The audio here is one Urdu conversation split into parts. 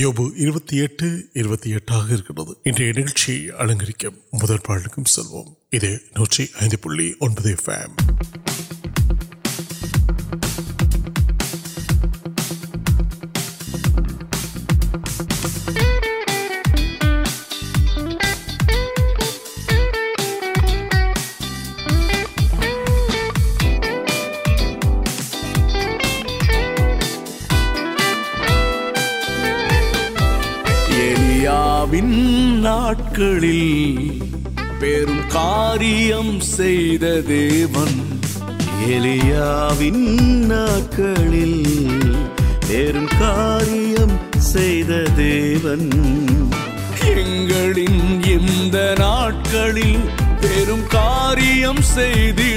نچ ارینو ராஜாவின் நாட்களில் பெரும் காரியம் செய்த தேவன் எலியாவின் நாட்களில் பெரும் காரியம் செய்த தேவன் எங்களின் இந்த நாட்களில் பெரும் காரியம் செய்திடுவார்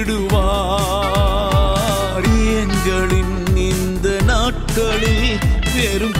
எங்களின் இந்த நாட்களில் பெரும்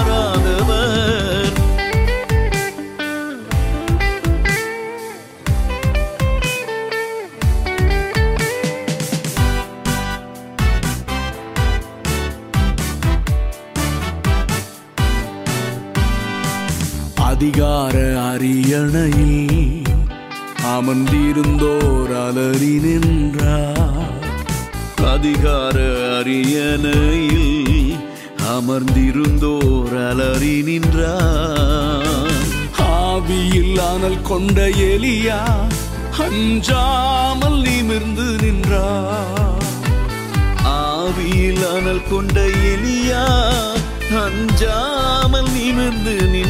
نویلان کلیام نویل کٹ یہ ن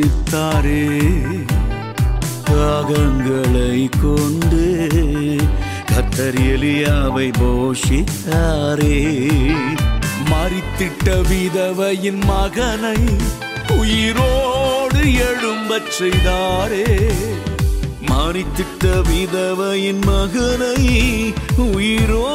مارت مغنے مریت مغنے اربار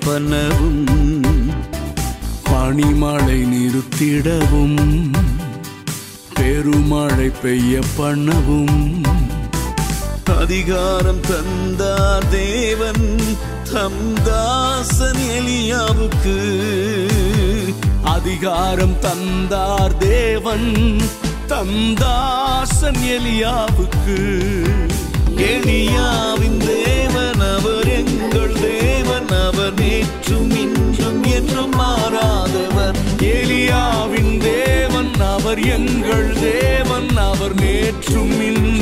پانیم نو پہنیا تندار دیون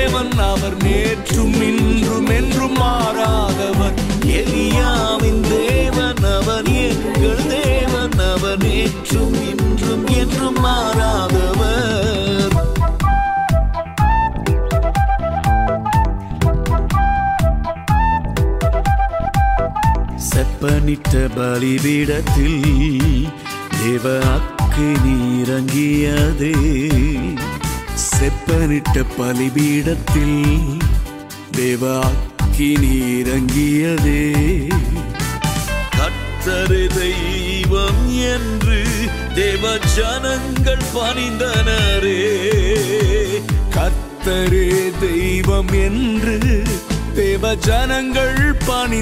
بال پیڈ دیوک بال پیڈی کتر دینو دیو جانگ کتر دینو جانور پانی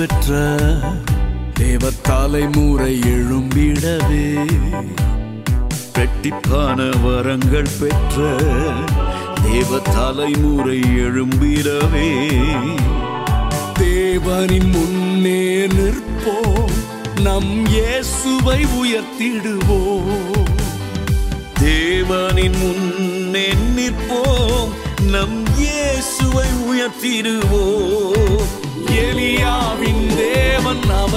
وار دی نمر دیوان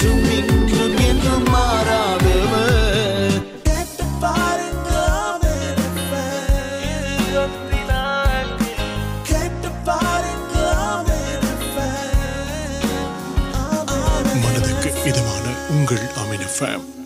to me.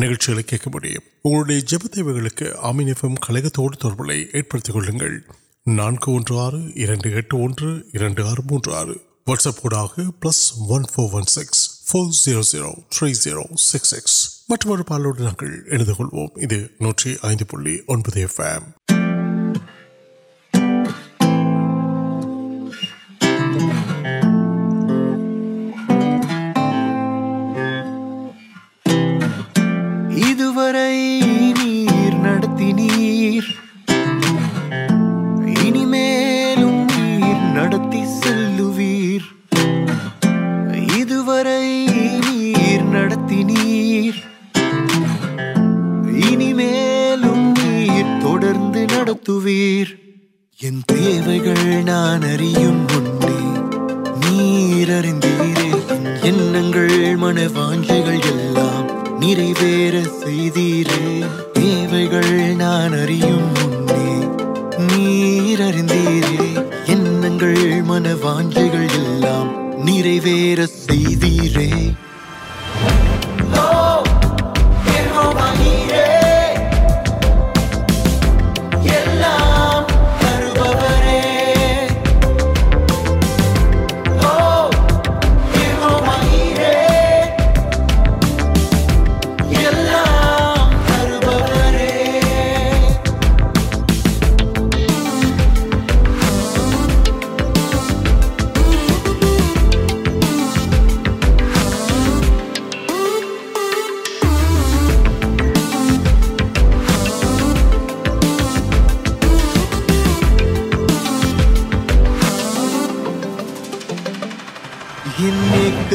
نئےت نوٹس پن سکس پالوڈ نانجر دی نان من باجی ن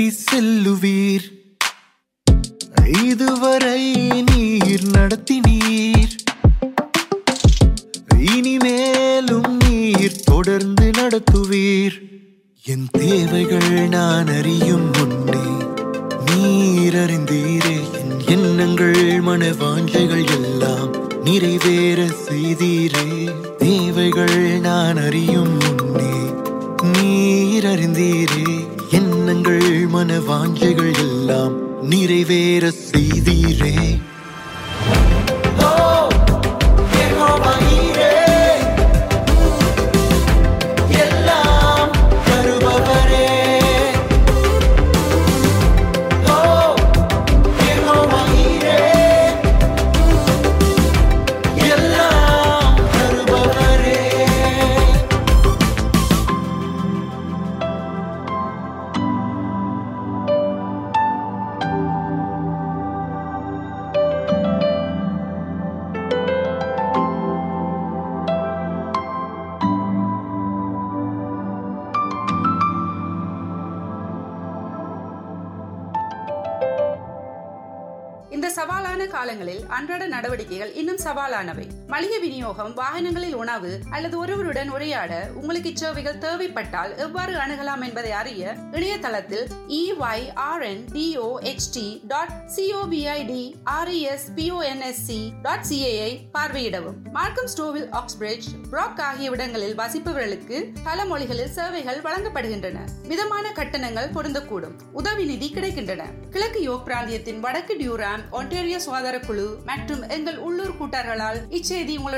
تصلویر ویر دیدی رے ملک نویاں پاروکری وسیپل سروے منظر ندی کان وڑکیاں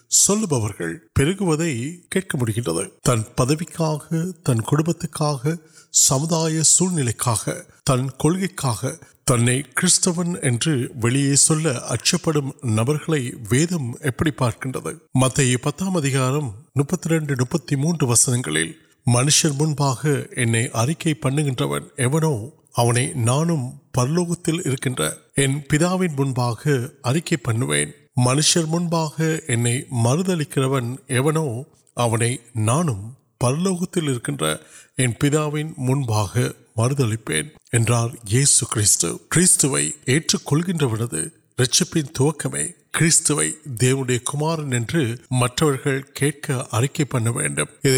تن پہ تنبت سمدھل تنگک تین کتنے سو اچپ نبی پارکر موجود وسل منش پہ نان پہ پہلے پڑھو منش مردو مرد کمارنک پہنک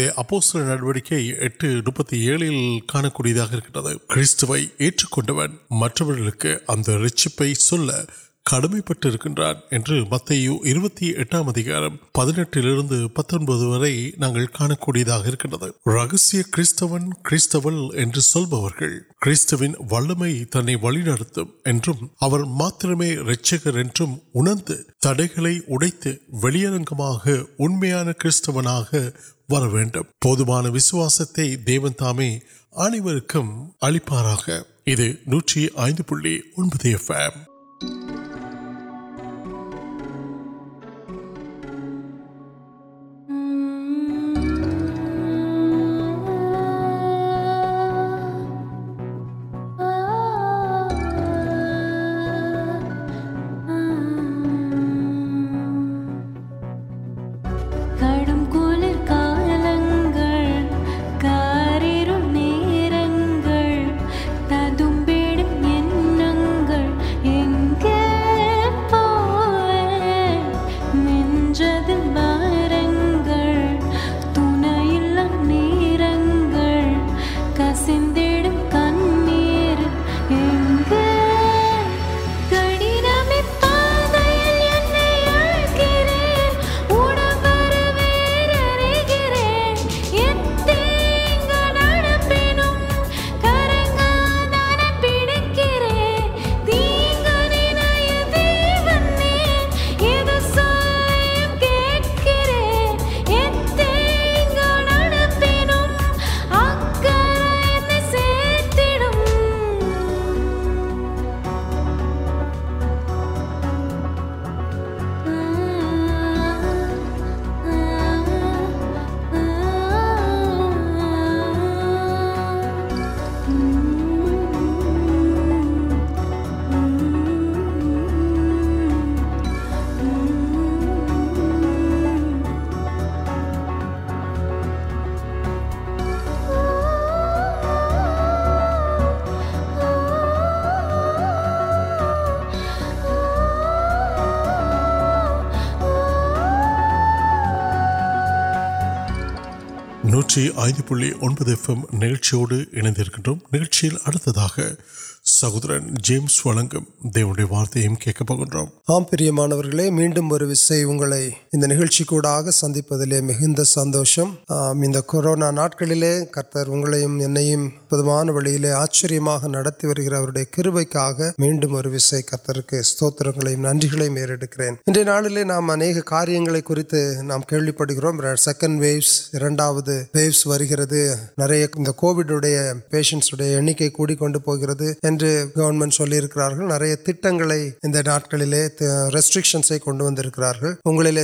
کڑمپان پہنک تھی نچھوان کس وان دی سہدر وار سندے مندر آچر کبھی میم کتنے ننگی کرن پہ گورنمنٹ نا ریسٹرکشنس نام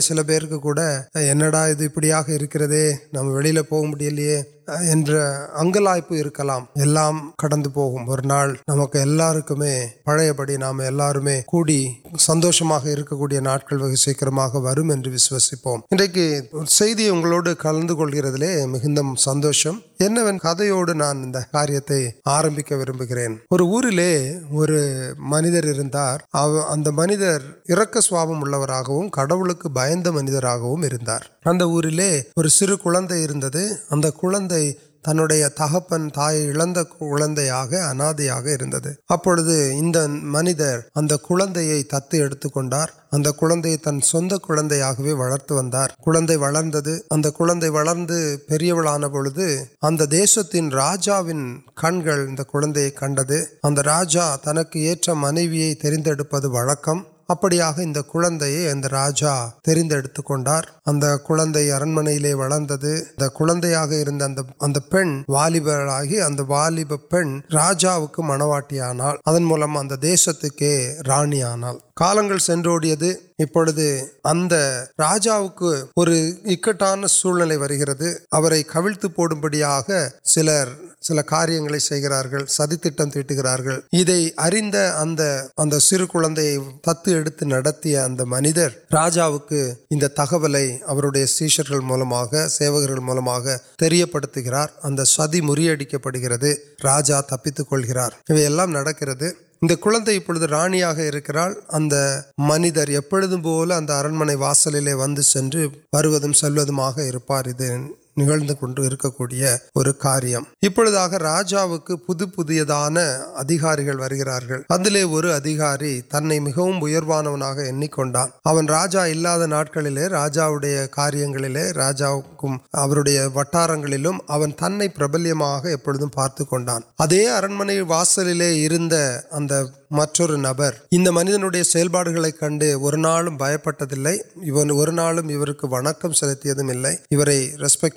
پولیس نم پڑھنے سندوشن وغیرہ سیمسپیلے مند کتنا کاریہ آرمک وربک میرا منظر سوا کڑھ منظر اور سب سے تنڈیا تنندے واٹر وغیرہ وغیرہ کنگ کارجا تن منوی ترپیم ابھی ترینکارم وغد والبر آئی اب والب پین راجا منوٹی آنا میسان کافی سنوڑی کو سب سے کبت پوڑپڑ سر کاریہ سیٹ گھر اردو سرکار ات منظر سیشن موکر مہنگا پار ستی مجھے راجا تبت کو اندر راحی اگر منی درپنے واسل ون سنو سلوار نوکار وٹارم واصل نبرپاس کن پورا ونک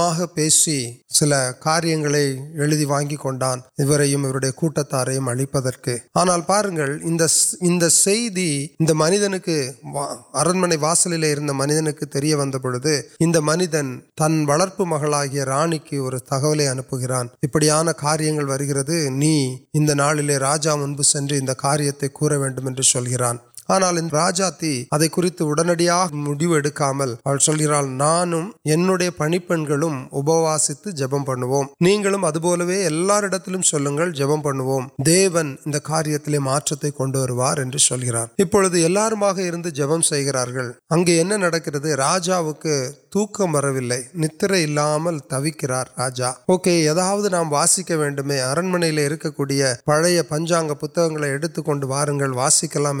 منہ مغل راحی کی اور ابڑان کاریہ نال آنالی ادیت نان پنی پنگوں جپو ادو یوار جپم پڑوتی کنوار مہا جپم سب اگکے راجا کو تک وار نلام تبکر نام واسک ویم ارمن لے کر پڑے پنچا واسکلام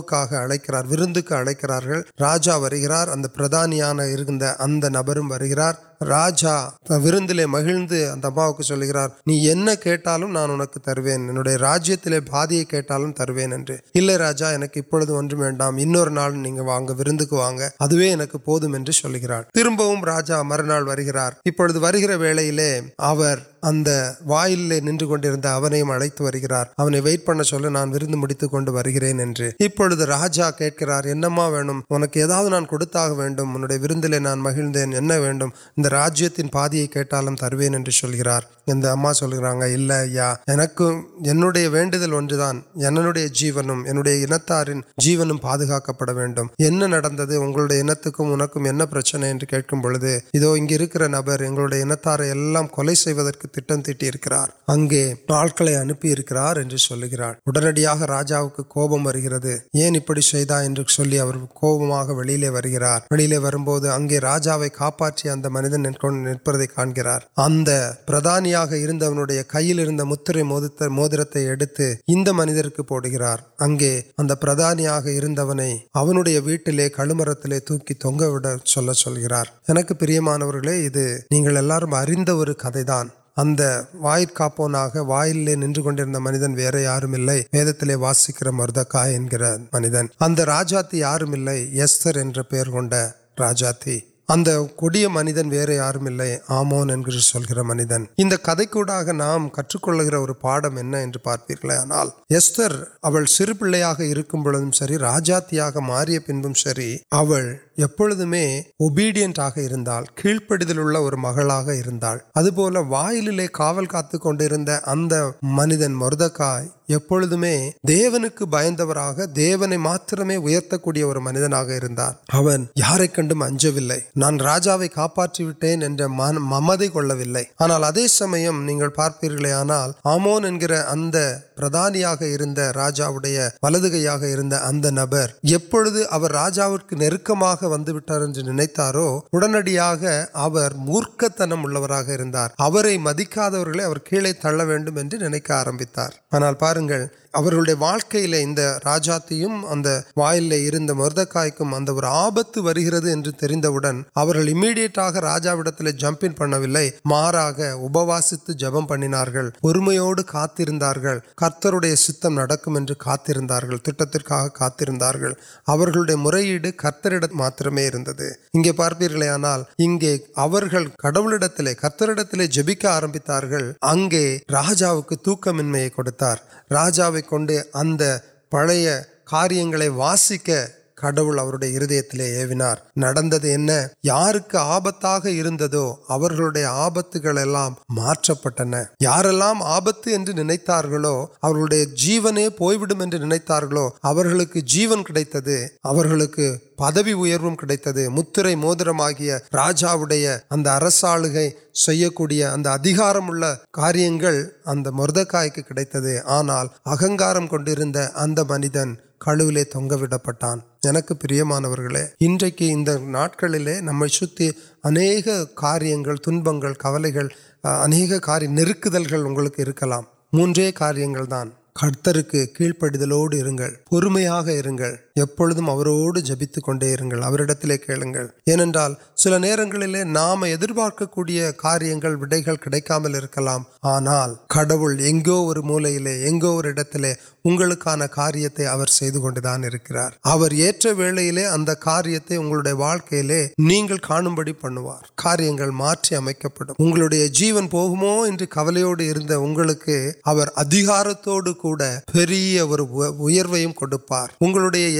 اڑک اڑکر نبر وار مہم کھیلے بادی کو ننکرار راجیتن پادی کٹالم تروین چل گیا جیار جیون پوڑے نبر کالٹی اگے آپ ارکار راجا کوپمپلی ویجا نئے کام موجود نن یا مرد مجاوی اگر کڑ منیر یار آمونک نام کچھ کول گاڑی پارپی آنا سا کم راجا ماریا پریوڈینٹ کیڑ پڑھ اور مغا اد وائیل کا منتن مرد کائے بہت میرے منہ یار کنج واجا ملے سمجھ پارپی آنا ولدیا نوٹر نار مورت مدک تلے نرمت பாருங்கள் مردکا كم آپت راجا ٹھنڈنگ پہ ماروست جب پین كرتی كرم پارپیل كے آنا كڑ جب كراجا كے تک مت کن ات پارہ واسک کٹل ہر یا آپت آپ تو یار آپ کو جی نوکر جیت پدی اردو کت موتر آیا راجاڑی اب آلگیم کاریہ مردک کچھ اہمار کڑولی تنگ پہ ان کے لئے نمک کار تبدیل کبل اہم کار ندر مو کار دان کڑکی کیڑ پڑو جبت کو سام پارک موتکان کاریہ واریہ واقعی کا جیون پو کبلوڈر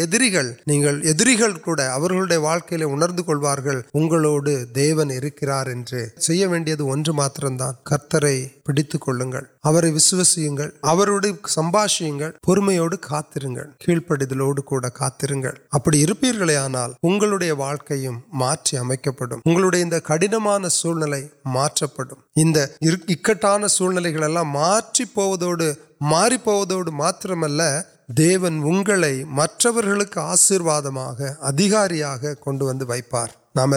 எதிரிகள் நீங்கள் எதிரிகள் கூட அவர்களுடைய வாழ்க்கையில உணர்ந்து கொள்வார்கள் உங்களோடு தேவன் இருக்கிறார் என்று செய்ய வேண்டியது ஒன்று மாத்திரம்தான் கர்த்தரை பிடித்து கொள்ளுங்கள் அவரை விசுவசியுங்கள் அவரோடு சம்பாஷியுங்கள் பொறுமையோடு காத்திருங்கள் கீழ்ப்படிதலோடு கூட காத்திருங்கள் அப்படி இருப்பீர்களே ஆனால் உங்களுடைய வாழ்க்கையும் மாற்றி அமைக்கப்படும் உங்களுடைய இந்த கடினமான சூழ்நிலை மாற்றப்படும் இந்த இக்கட்டான சூழ்நிலைகள் எல்லாம் மாற்றி போவதோடு மாறி போவதோடு மாத்திரமல்ல دیون اگیواد ادارے کنوند و نام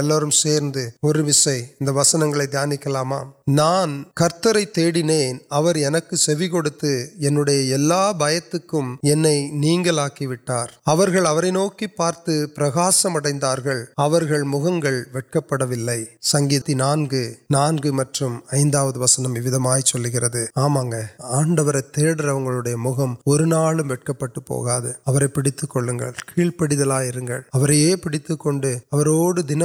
وس دانکام تیار سے پارت پر نوکر وسنگ یہ چل گر آڈر تیڑھے مرم ویڑھ کڑا پیڑو دن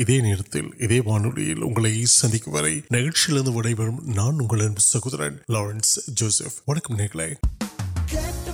سند نچ ناندھ سہور لارنس وڑک